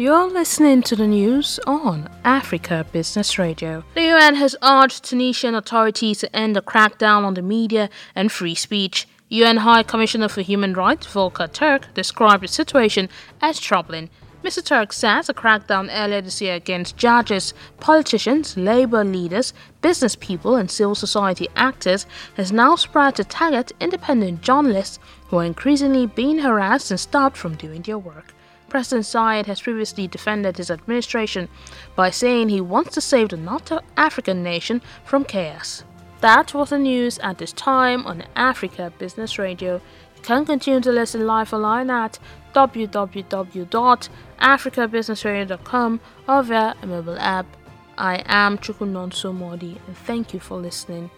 You're listening to the news on Africa Business Radio. The UN has urged Tunisian authorities to end the crackdown on the media and free speech. UN High Commissioner for Human Rights Volker Türk described the situation as troubling. Mr. Türk says a crackdown earlier this year against judges, politicians, labor leaders, business people, and civil society actors has now spread to target independent journalists who are increasingly being harassed and stopped from doing their work. President Saied has previously defended his administration by saying he wants to save the North African nation from chaos. That was the news at this time on Africa Business Radio. You can continue to listen live online at www.africabusinessradio.com or via a mobile app. I am Chukunonso Modi and thank you for listening.